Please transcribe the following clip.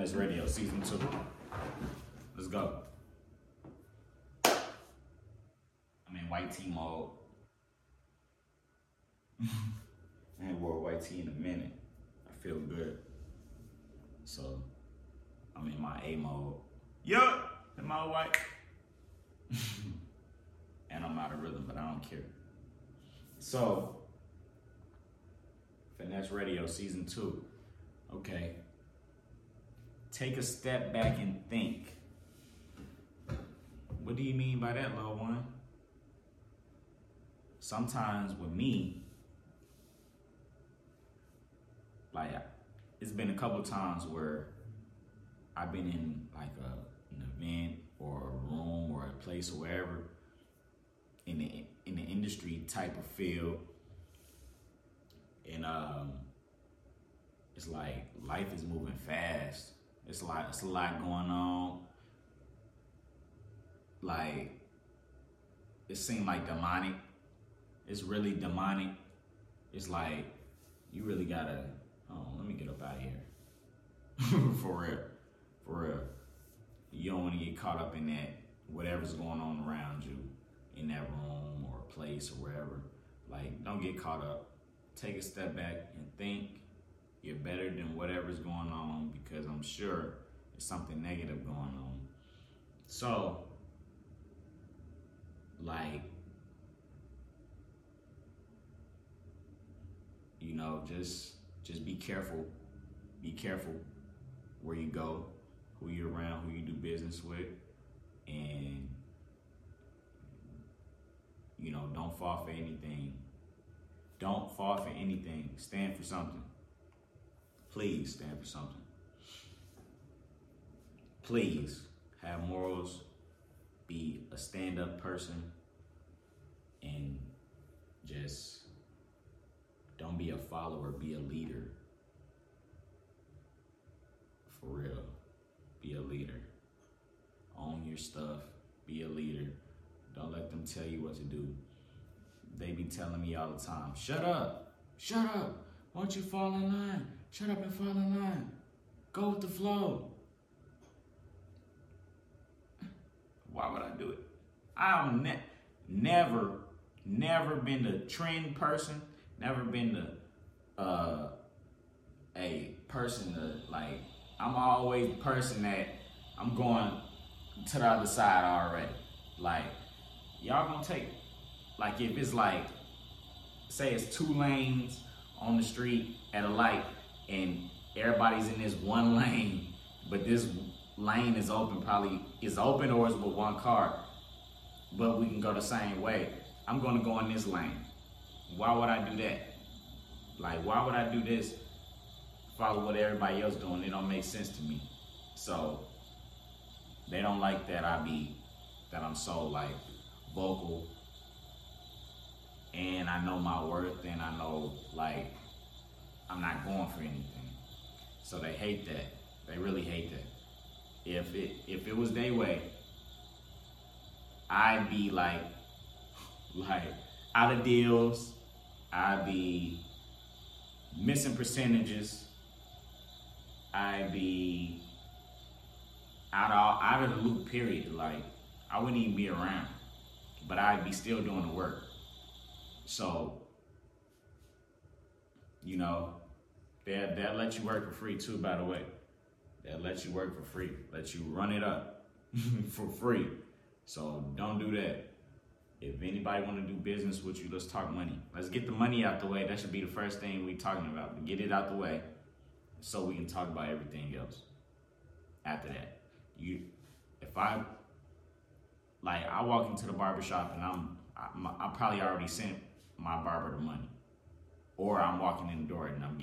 Finesse Radio Season 2. Let's go. I'm in white tee mode. I ain't wore white tee in a minute. I feel good. So, I'm in my A mode. Yup! Am I white? and I'm out of rhythm, but I don't care. So, Finesse Radio Season 2. Okay. Take a step back and think. What do you mean by that, little one? Sometimes with me, like it's been a couple times where I've been in like a, an event or a room or a place or wherever in the in the industry type of field, and um, it's like life is moving fast. It's like it's a lot going on. Like it seemed like demonic. It's really demonic. It's like you really gotta. Oh, let me get up out of here. For real, for real. You don't want to get caught up in that whatever's going on around you in that room or place or wherever. Like, don't get caught up. Take a step back and think you're better than whatever's going on because I'm sure there's something negative going on. So, like, you know, just just be careful. Be careful where you go, who you're around, who you do business with, and you know, don't fall for anything. Don't fall for anything. Stand for something. Please stand for something. Please have morals. Be a stand up person. And just don't be a follower, be a leader. For real. Be a leader. Own your stuff. Be a leader. Don't let them tell you what to do. They be telling me all the time, shut up, shut up. Why don't you fall in line? Shut up and fall in line. Go with the flow. Why would I do it? I've ne- never, never been the trend person. Never been the uh, a person to like. I'm always the person that I'm going to the other side already. Like y'all gonna take like if it's like say it's two lanes on the street at a light and everybody's in this one lane, but this lane is open, probably is open or is with one car, but we can go the same way. I'm gonna go in this lane. Why would I do that? Like, why would I do this? Follow what everybody else doing? It don't make sense to me. So they don't like that I be that I'm so like vocal and I know my worth and I know like Not going for anything. So they hate that. They really hate that. If it if it was their way, I'd be like like out of deals. I'd be missing percentages. I'd be out of out of the loop. Period. Like I wouldn't even be around, but I'd be still doing the work. So, you know, that that let you work for free too. By the way, that let you work for free. Let you run it up for free. So don't do that. If anybody want to do business with you, let's talk money. Let's get the money out the way. That should be the first thing we talking about. Get it out the way, so we can talk about everything else. After that, you, if I, like, I walk into the barbershop and I'm, I, I probably already sent my barber the money, or I'm walking in the door and I'm